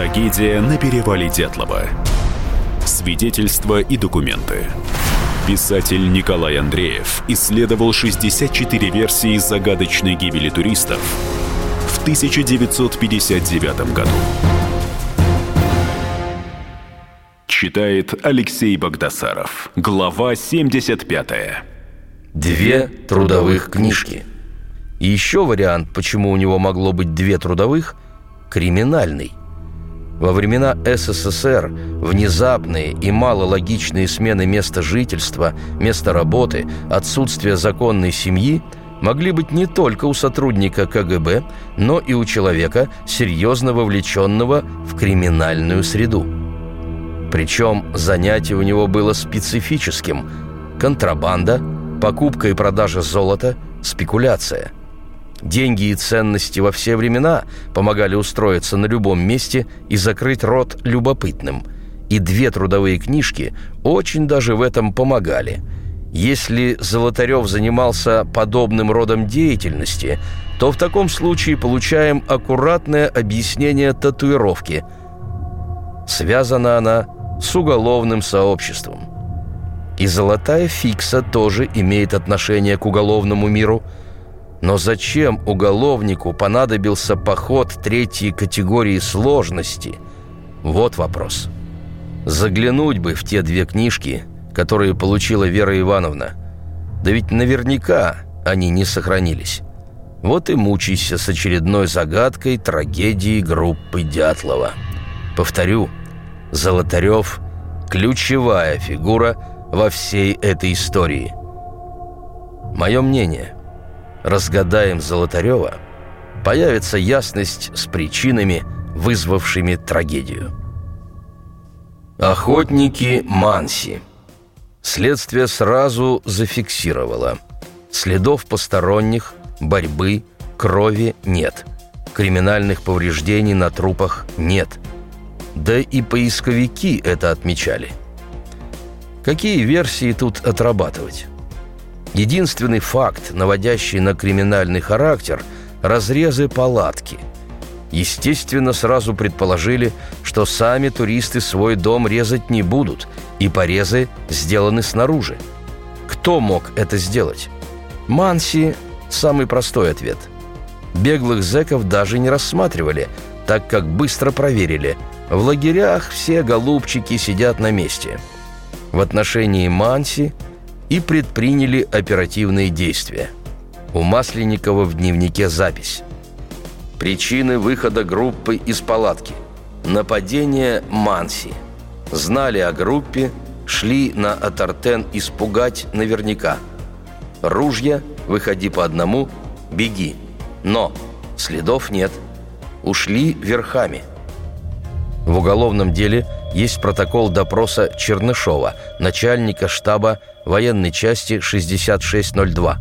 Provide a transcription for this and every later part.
Трагедия на перевале Дятлова. Свидетельства и документы. Писатель Николай Андреев исследовал 64 версии загадочной гибели туристов в 1959 году. Читает Алексей Богдасаров. Глава 75. Две трудовых книжки. И еще вариант, почему у него могло быть две трудовых – криминальный. Во времена СССР внезапные и малологичные смены места жительства, места работы, отсутствие законной семьи могли быть не только у сотрудника КГБ, но и у человека, серьезно вовлеченного в криминальную среду. Причем занятие у него было специфическим – контрабанда, покупка и продажа золота, спекуляция – Деньги и ценности во все времена помогали устроиться на любом месте и закрыть рот любопытным. И две трудовые книжки очень даже в этом помогали. Если Золотарев занимался подобным родом деятельности, то в таком случае получаем аккуратное объяснение татуировки. Связана она с уголовным сообществом. И золотая фикса тоже имеет отношение к уголовному миру – но зачем уголовнику понадобился поход третьей категории сложности? Вот вопрос. Заглянуть бы в те две книжки, которые получила Вера Ивановна. Да ведь наверняка они не сохранились. Вот и мучайся с очередной загадкой трагедии группы Дятлова. Повторю, Золотарев – ключевая фигура во всей этой истории. Мое мнение – разгадаем Золотарева, появится ясность с причинами, вызвавшими трагедию. Охотники Манси. Следствие сразу зафиксировало. Следов посторонних, борьбы, крови нет. Криминальных повреждений на трупах нет. Да и поисковики это отмечали. Какие версии тут отрабатывать? Единственный факт, наводящий на криминальный характер – разрезы палатки. Естественно, сразу предположили, что сами туристы свой дом резать не будут, и порезы сделаны снаружи. Кто мог это сделать? Манси – самый простой ответ. Беглых зэков даже не рассматривали, так как быстро проверили – в лагерях все голубчики сидят на месте. В отношении Манси – и предприняли оперативные действия. У Масленникова в дневнике запись. Причины выхода группы из палатки. Нападение Манси. Знали о группе, шли на Атартен испугать наверняка. Ружья, выходи по одному, беги. Но следов нет. Ушли верхами. В уголовном деле есть протокол допроса Чернышова, начальника штаба военной части 6602.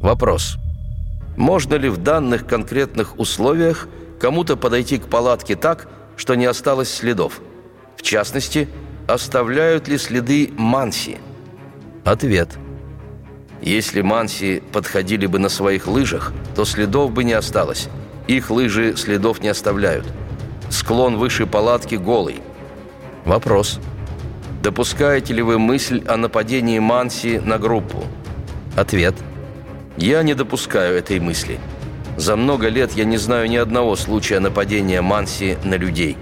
Вопрос. Можно ли в данных конкретных условиях кому-то подойти к палатке так, что не осталось следов? В частности, оставляют ли следы Манси? Ответ. Если Манси подходили бы на своих лыжах, то следов бы не осталось. Их лыжи следов не оставляют. Склон выше палатки голый. Вопрос. Допускаете ли вы мысль о нападении Манси на группу? Ответ. Я не допускаю этой мысли. За много лет я не знаю ни одного случая нападения Манси на людей.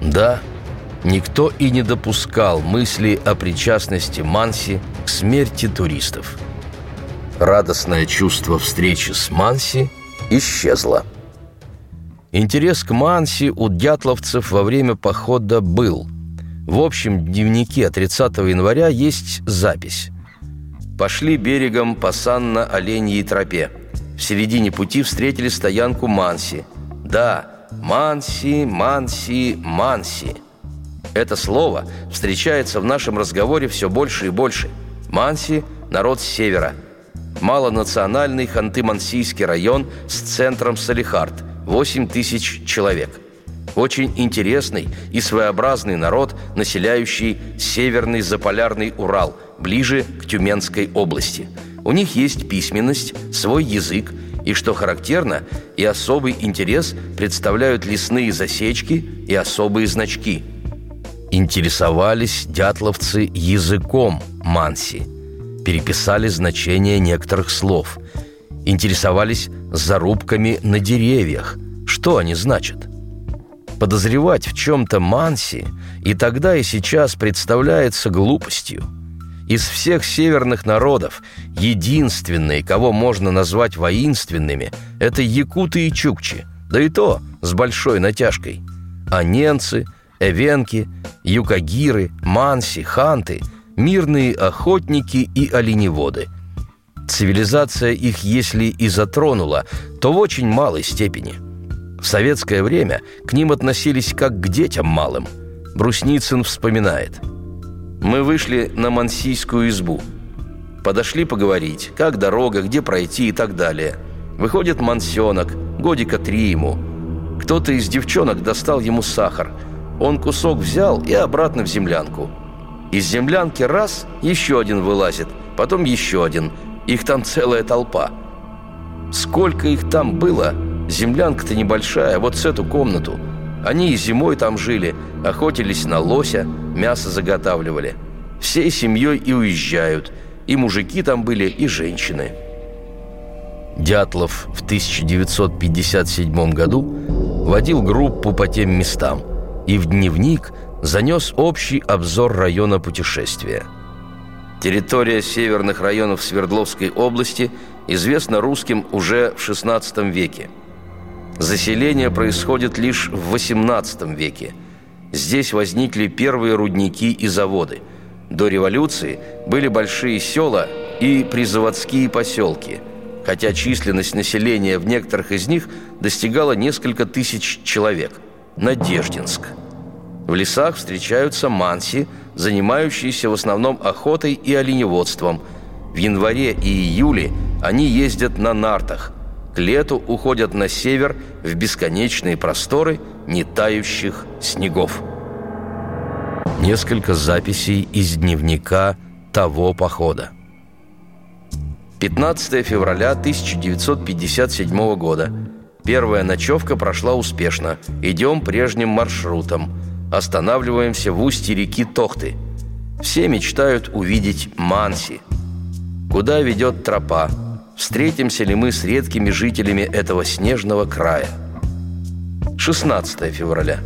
Да, никто и не допускал мысли о причастности Манси к смерти туристов. Радостное чувство встречи с Манси исчезло. Интерес к Манси у дятловцев во время похода был – в общем дневнике 30 января есть запись. Пошли берегом по Санно-Оленьей тропе. В середине пути встретили стоянку Манси. Да, Манси, Манси, Манси. Это слово встречается в нашем разговоре все больше и больше. Манси – народ с севера. Малонациональный Ханты-Мансийский район с центром Салихард – 8 тысяч человек – очень интересный и своеобразный народ, населяющий северный заполярный Урал, ближе к Тюменской области. У них есть письменность, свой язык, И что характерно, и особый интерес представляют лесные засечки и особые значки. Интересовались дятловцы языком манси. Переписали значения некоторых слов. Интересовались зарубками на деревьях. Что они значат? Подозревать в чем-то манси и тогда и сейчас представляется глупостью – из всех северных народов единственные, кого можно назвать воинственными, это якуты и чукчи, да и то с большой натяжкой. А ненцы, эвенки, юкагиры, манси, ханты – мирные охотники и оленеводы. Цивилизация их, если и затронула, то в очень малой степени. В советское время к ним относились как к детям малым. Брусницын вспоминает – мы вышли на Мансийскую избу. Подошли поговорить, как дорога, где пройти и так далее. Выходит мансенок, годика три ему. Кто-то из девчонок достал ему сахар. Он кусок взял и обратно в землянку. Из землянки раз, еще один вылазит, потом еще один. Их там целая толпа. Сколько их там было? Землянка-то небольшая, вот с эту комнату. Они и зимой там жили, охотились на лося, мясо заготавливали. Всей семьей и уезжают. И мужики там были, и женщины. Дятлов в 1957 году водил группу по тем местам и в дневник занес общий обзор района путешествия. Территория северных районов Свердловской области известна русским уже в XVI веке. Заселение происходит лишь в XVIII веке – Здесь возникли первые рудники и заводы. До революции были большие села и призаводские поселки, хотя численность населения в некоторых из них достигала несколько тысяч человек. Надеждинск. В лесах встречаются манси, занимающиеся в основном охотой и оленеводством. В январе и июле они ездят на нартах. К лету уходят на север в бесконечные просторы – не тающих снегов. Несколько записей из дневника того похода. 15 февраля 1957 года. Первая ночевка прошла успешно. Идем прежним маршрутом. Останавливаемся в устье реки Тохты. Все мечтают увидеть Манси. Куда ведет тропа? Встретимся ли мы с редкими жителями этого снежного края? 16 февраля.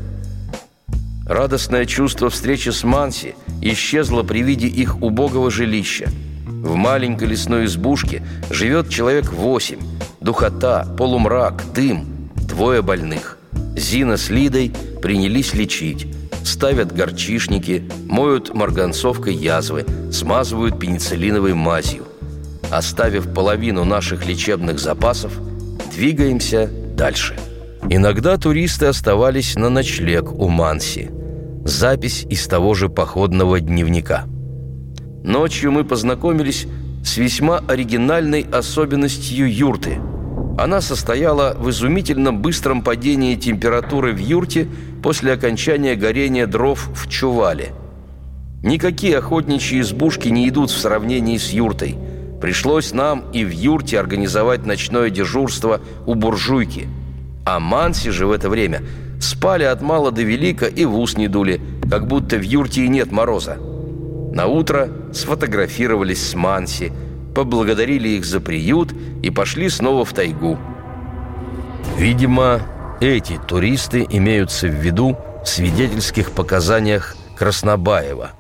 Радостное чувство встречи с Манси исчезло при виде их убогого жилища. В маленькой лесной избушке живет человек восемь. Духота, полумрак, дым, двое больных. Зина с Лидой принялись лечить. Ставят горчишники, моют марганцовкой язвы, смазывают пенициллиновой мазью. Оставив половину наших лечебных запасов, двигаемся дальше. Иногда туристы оставались на ночлег у Манси. Запись из того же походного дневника. Ночью мы познакомились с весьма оригинальной особенностью юрты. Она состояла в изумительно быстром падении температуры в юрте после окончания горения дров в чувале. Никакие охотничьи избушки не идут в сравнении с юртой. Пришлось нам и в юрте организовать ночное дежурство у буржуйки – а манси же в это время спали от мала до велика и в ус не дули, как будто в юрте и нет мороза. На утро сфотографировались с манси, поблагодарили их за приют и пошли снова в тайгу. Видимо, эти туристы имеются в виду в свидетельских показаниях Краснобаева.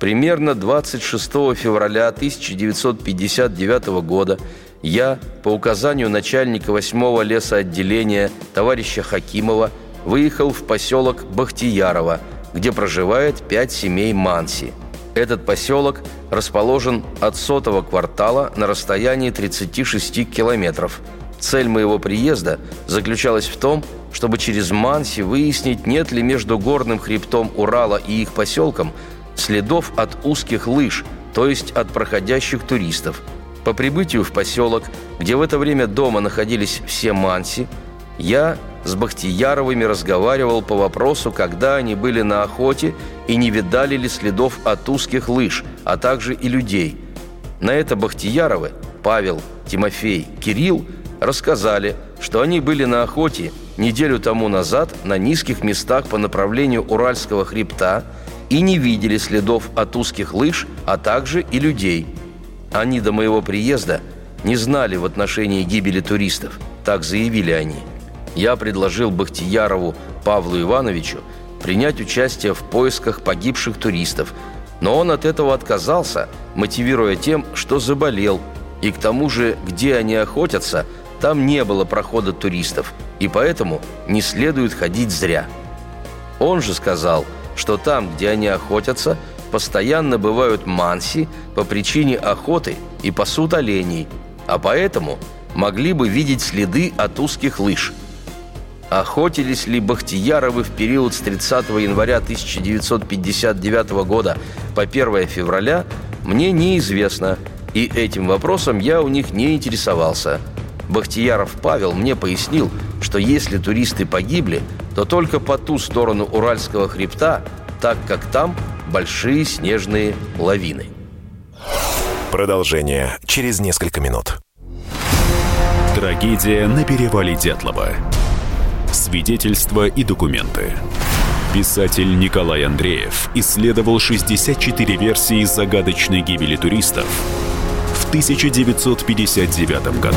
Примерно 26 февраля 1959 года я, по указанию начальника 8-го лесоотделения товарища Хакимова, выехал в поселок Бахтиярово, где проживает пять семей Манси. Этот поселок расположен от сотого квартала на расстоянии 36 километров. Цель моего приезда заключалась в том, чтобы через Манси выяснить, нет ли между горным хребтом Урала и их поселком следов от узких лыж, то есть от проходящих туристов – по прибытию в поселок, где в это время дома находились все манси, я с Бахтияровыми разговаривал по вопросу, когда они были на охоте и не видали ли следов от узких лыж, а также и людей. На это Бахтияровы, Павел, Тимофей, Кирилл рассказали, что они были на охоте неделю тому назад на низких местах по направлению Уральского хребта и не видели следов от узких лыж, а также и людей. Они до моего приезда не знали в отношении гибели туристов, так заявили они. Я предложил Бахтиярову Павлу Ивановичу принять участие в поисках погибших туристов, но он от этого отказался, мотивируя тем, что заболел, и к тому же, где они охотятся, там не было прохода туристов, и поэтому не следует ходить зря. Он же сказал, что там, где они охотятся, постоянно бывают манси по причине охоты и пасут оленей, а поэтому могли бы видеть следы от узких лыж. Охотились ли Бахтияровы в период с 30 января 1959 года по 1 февраля, мне неизвестно, и этим вопросом я у них не интересовался. Бахтияров Павел мне пояснил, что если туристы погибли, то только по ту сторону Уральского хребта, так как там большие снежные лавины. Продолжение через несколько минут. Трагедия на перевале Дятлова. Свидетельства и документы. Писатель Николай Андреев исследовал 64 версии загадочной гибели туристов в 1959 году.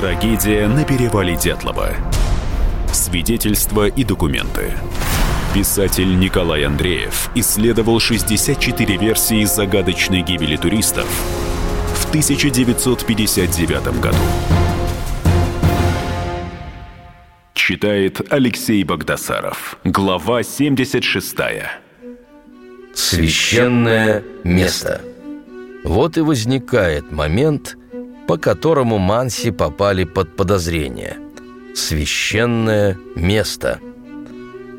Трагедия на перевале Дятлова. Свидетельства и документы. Писатель Николай Андреев исследовал 64 версии загадочной гибели туристов в 1959 году. Читает Алексей Богдасаров. Глава 76. Священное место. Вот и возникает момент, по которому Манси попали под подозрение. Священное место.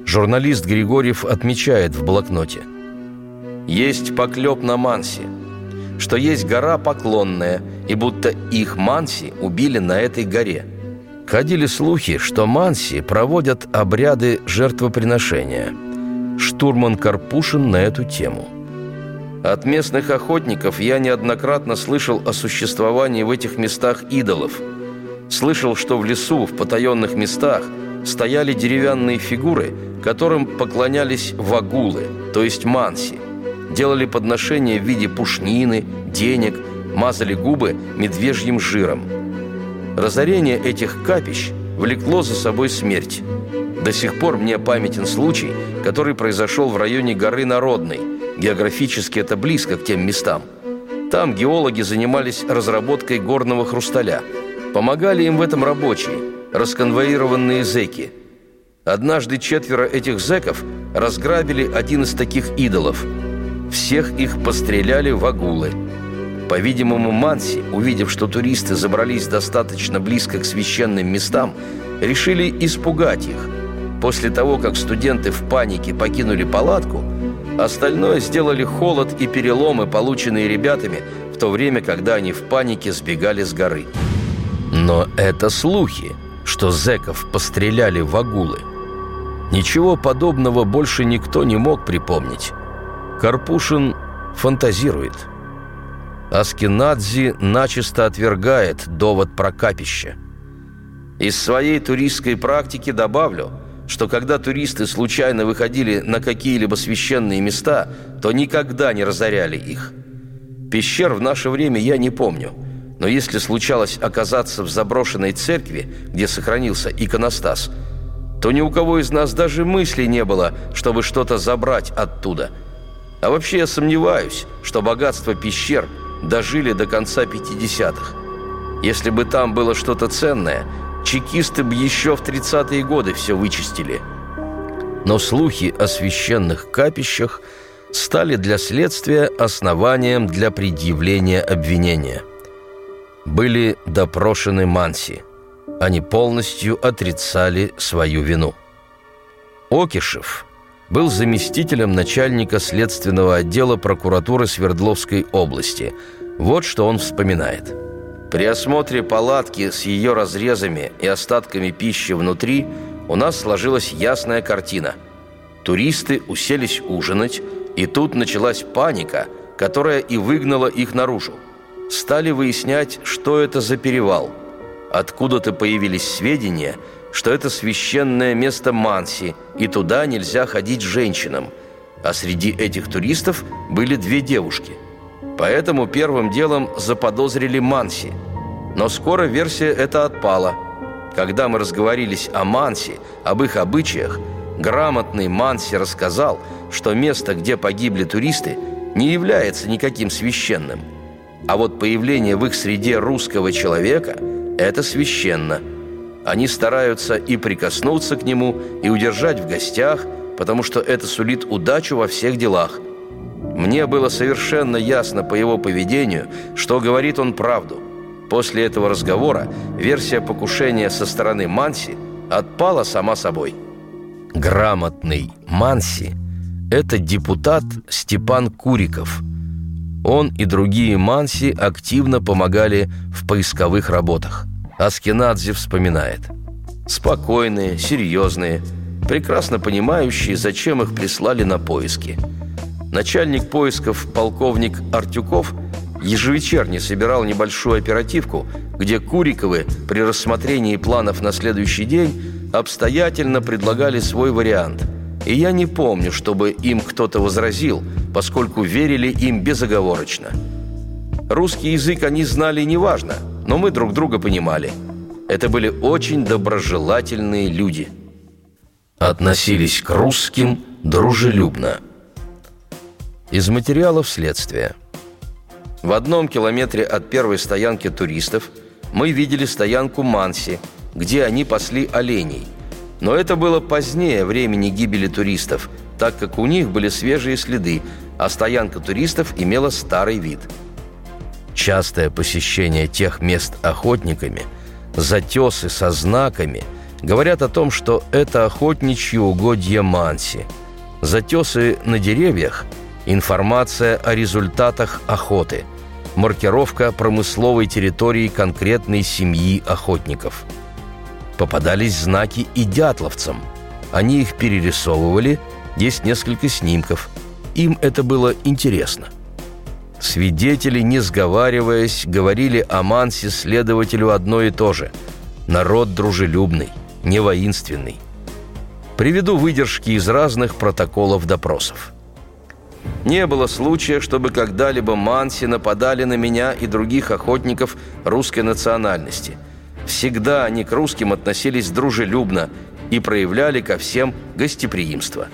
Журналист Григорьев отмечает в блокноте. Есть поклеп на Манси, что есть гора поклонная, и будто их Манси убили на этой горе. Ходили слухи, что Манси проводят обряды жертвоприношения. Штурман Карпушин на эту тему – от местных охотников я неоднократно слышал о существовании в этих местах идолов. Слышал, что в лесу, в потаенных местах, стояли деревянные фигуры, которым поклонялись вагулы, то есть манси. Делали подношения в виде пушнины, денег, мазали губы медвежьим жиром. Разорение этих капищ влекло за собой смерть. До сих пор мне памятен случай, который произошел в районе горы Народной – Географически это близко к тем местам. Там геологи занимались разработкой горного хрусталя. Помогали им в этом рабочие, расконвоированные зэки. Однажды четверо этих зэков разграбили один из таких идолов. Всех их постреляли в агулы. По-видимому, Манси, увидев, что туристы забрались достаточно близко к священным местам, решили испугать их. После того, как студенты в панике покинули палатку – Остальное сделали холод и переломы, полученные ребятами, в то время, когда они в панике сбегали с горы. Но это слухи, что зеков постреляли в агулы. Ничего подобного больше никто не мог припомнить. Карпушин фантазирует. Аскинадзи начисто отвергает довод про капище. Из своей туристской практики добавлю – что когда туристы случайно выходили на какие-либо священные места, то никогда не разоряли их. Пещер в наше время я не помню, но если случалось оказаться в заброшенной церкви, где сохранился иконостас, то ни у кого из нас даже мысли не было, чтобы что-то забрать оттуда. А вообще я сомневаюсь, что богатство пещер дожили до конца 50-х. Если бы там было что-то ценное – Чекисты бы еще в 30-е годы все вычистили. Но слухи о священных капищах стали для следствия основанием для предъявления обвинения. Были допрошены Манси. Они полностью отрицали свою вину. Окишев был заместителем начальника следственного отдела прокуратуры Свердловской области. Вот что он вспоминает. При осмотре палатки с ее разрезами и остатками пищи внутри у нас сложилась ясная картина. Туристы уселись ужинать, и тут началась паника, которая и выгнала их наружу. Стали выяснять, что это за перевал. Откуда-то появились сведения, что это священное место Манси, и туда нельзя ходить женщинам. А среди этих туристов были две девушки. Поэтому первым делом заподозрили Манси. Но скоро версия эта отпала. Когда мы разговорились о Манси, об их обычаях, грамотный Манси рассказал, что место, где погибли туристы, не является никаким священным. А вот появление в их среде русского человека – это священно. Они стараются и прикоснуться к нему, и удержать в гостях, потому что это сулит удачу во всех делах. Мне было совершенно ясно по его поведению, что говорит он правду. После этого разговора версия покушения со стороны Манси отпала сама собой – грамотный Манси – это депутат Степан Куриков. Он и другие Манси активно помогали в поисковых работах. Аскинадзе вспоминает. Спокойные, серьезные, прекрасно понимающие, зачем их прислали на поиски. Начальник поисков полковник Артюков ежевечерне собирал небольшую оперативку, где Куриковы при рассмотрении планов на следующий день обстоятельно предлагали свой вариант. И я не помню, чтобы им кто-то возразил, поскольку верили им безоговорочно. Русский язык они знали неважно, но мы друг друга понимали. Это были очень доброжелательные люди. Относились к русским дружелюбно. Из материалов следствия. В одном километре от первой стоянки туристов мы видели стоянку Манси – где они пасли оленей. Но это было позднее времени гибели туристов, так как у них были свежие следы, а стоянка туристов имела старый вид. Частое посещение тех мест охотниками, затесы со знаками говорят о том, что это охотничьи угодья Манси. Затесы на деревьях – информация о результатах охоты, маркировка промысловой территории конкретной семьи охотников – попадались знаки и дятловцам. Они их перерисовывали, есть несколько снимков. Им это было интересно. Свидетели, не сговариваясь, говорили о Мансе следователю одно и то же. Народ дружелюбный, не воинственный. Приведу выдержки из разных протоколов допросов. Не было случая, чтобы когда-либо Манси нападали на меня и других охотников русской национальности – Всегда они к русским относились дружелюбно и проявляли ко всем гостеприимство.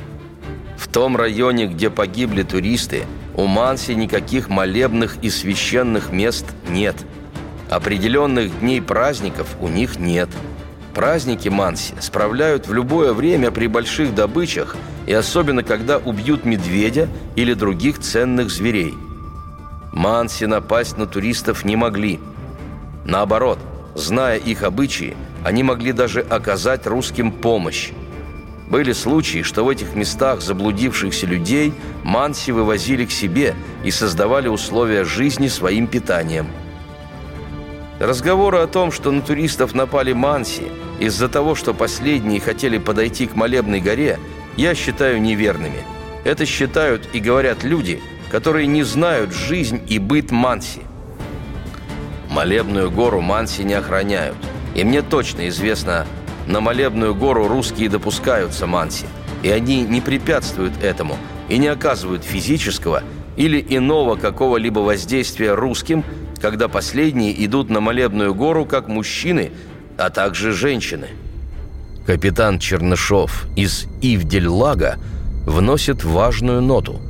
В том районе, где погибли туристы, у Манси никаких молебных и священных мест нет. Определенных дней праздников у них нет. Праздники Манси справляют в любое время при больших добычах и особенно когда убьют медведя или других ценных зверей. Манси напасть на туристов не могли. Наоборот – Зная их обычаи, они могли даже оказать русским помощь. Были случаи, что в этих местах заблудившихся людей манси вывозили к себе и создавали условия жизни своим питанием. Разговоры о том, что на туристов напали манси из-за того, что последние хотели подойти к Молебной горе, я считаю неверными. Это считают и говорят люди, которые не знают жизнь и быт манси. Молебную гору манси не охраняют. И мне точно известно, на Молебную гору русские допускаются манси. И они не препятствуют этому и не оказывают физического или иного какого-либо воздействия русским, когда последние идут на Молебную гору как мужчины, а также женщины. Капитан Чернышов из Ивдельлага вносит важную ноту.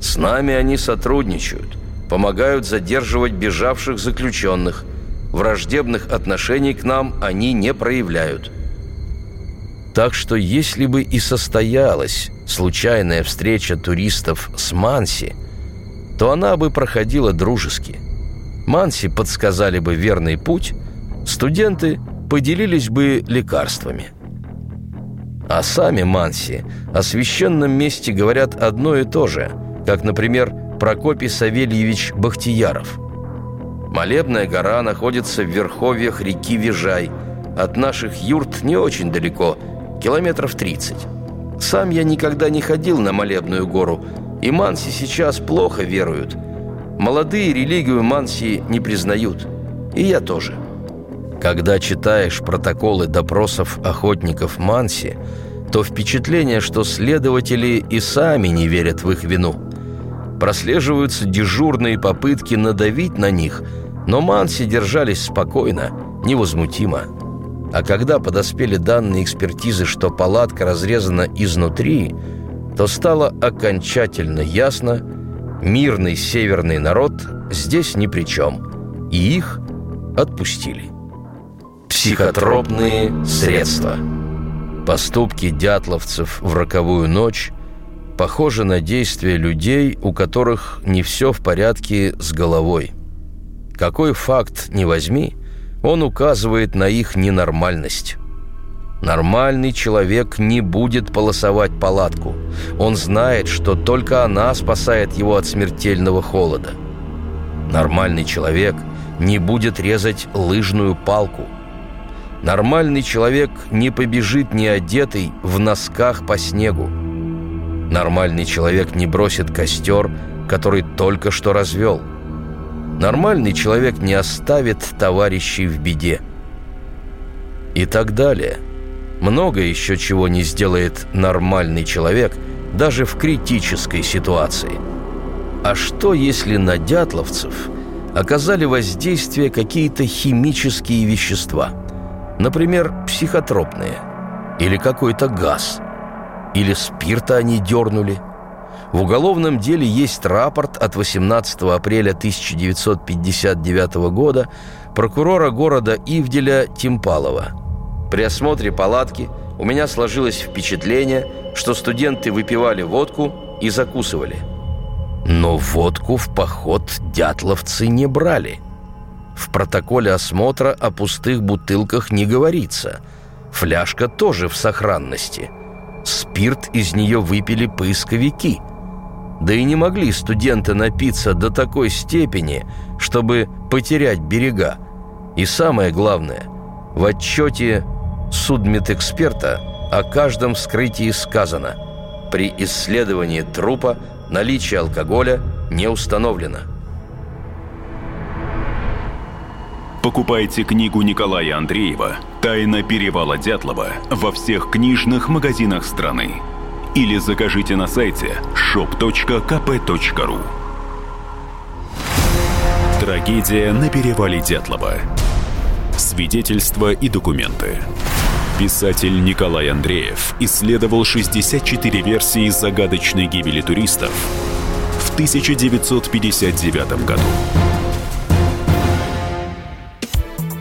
«С нами они сотрудничают помогают задерживать бежавших заключенных. Враждебных отношений к нам они не проявляют. Так что если бы и состоялось случайная встреча туристов с Манси, то она бы проходила дружески. Манси подсказали бы верный путь, студенты поделились бы лекарствами. А сами Манси о священном месте говорят одно и то же, как, например, Прокопий Савельевич Бахтияров. Молебная гора находится в верховьях реки Вижай. От наших юрт не очень далеко, километров 30. Сам я никогда не ходил на Молебную гору – и манси сейчас плохо веруют. Молодые религию манси не признают. И я тоже. Когда читаешь протоколы допросов охотников манси, то впечатление, что следователи и сами не верят в их вину. Прослеживаются дежурные попытки надавить на них, но манси держались спокойно, невозмутимо. А когда подоспели данные экспертизы, что палатка разрезана изнутри – то стало окончательно ясно, мирный северный народ здесь ни при чем, и их отпустили. Психотропные средства. Поступки дятловцев в роковую ночь похожи на действия людей, у которых не все в порядке с головой. Какой факт не возьми, он указывает на их ненормальность. Нормальный человек не будет полосовать палатку. Он знает, что только она спасает его от смертельного холода. Нормальный человек не будет резать лыжную палку. Нормальный человек не побежит не одетый в носках по снегу. Нормальный человек не бросит костер, который только что развел. Нормальный человек не оставит товарищей в беде. И так далее – много еще чего не сделает нормальный человек даже в критической ситуации. А что, если на дятловцев оказали воздействие какие-то химические вещества? Например, психотропные. Или какой-то газ. Или спирта они дернули. В уголовном деле есть рапорт от 18 апреля 1959 года прокурора города Ивделя Тимпалова – при осмотре палатки у меня сложилось впечатление, что студенты выпивали водку и закусывали. Но водку в поход дятловцы не брали. В протоколе осмотра о пустых бутылках не говорится. Фляжка тоже в сохранности. Спирт из нее выпили поисковики. Да и не могли студенты напиться до такой степени, чтобы потерять берега. И самое главное, в отчете судмедэксперта о каждом вскрытии сказано «При исследовании трупа наличие алкоголя не установлено». Покупайте книгу Николая Андреева «Тайна перевала Дятлова» во всех книжных магазинах страны или закажите на сайте shop.kp.ru Трагедия на перевале Дятлова. Свидетельства и документы. Писатель Николай Андреев исследовал 64 версии загадочной гибели туристов в 1959 году.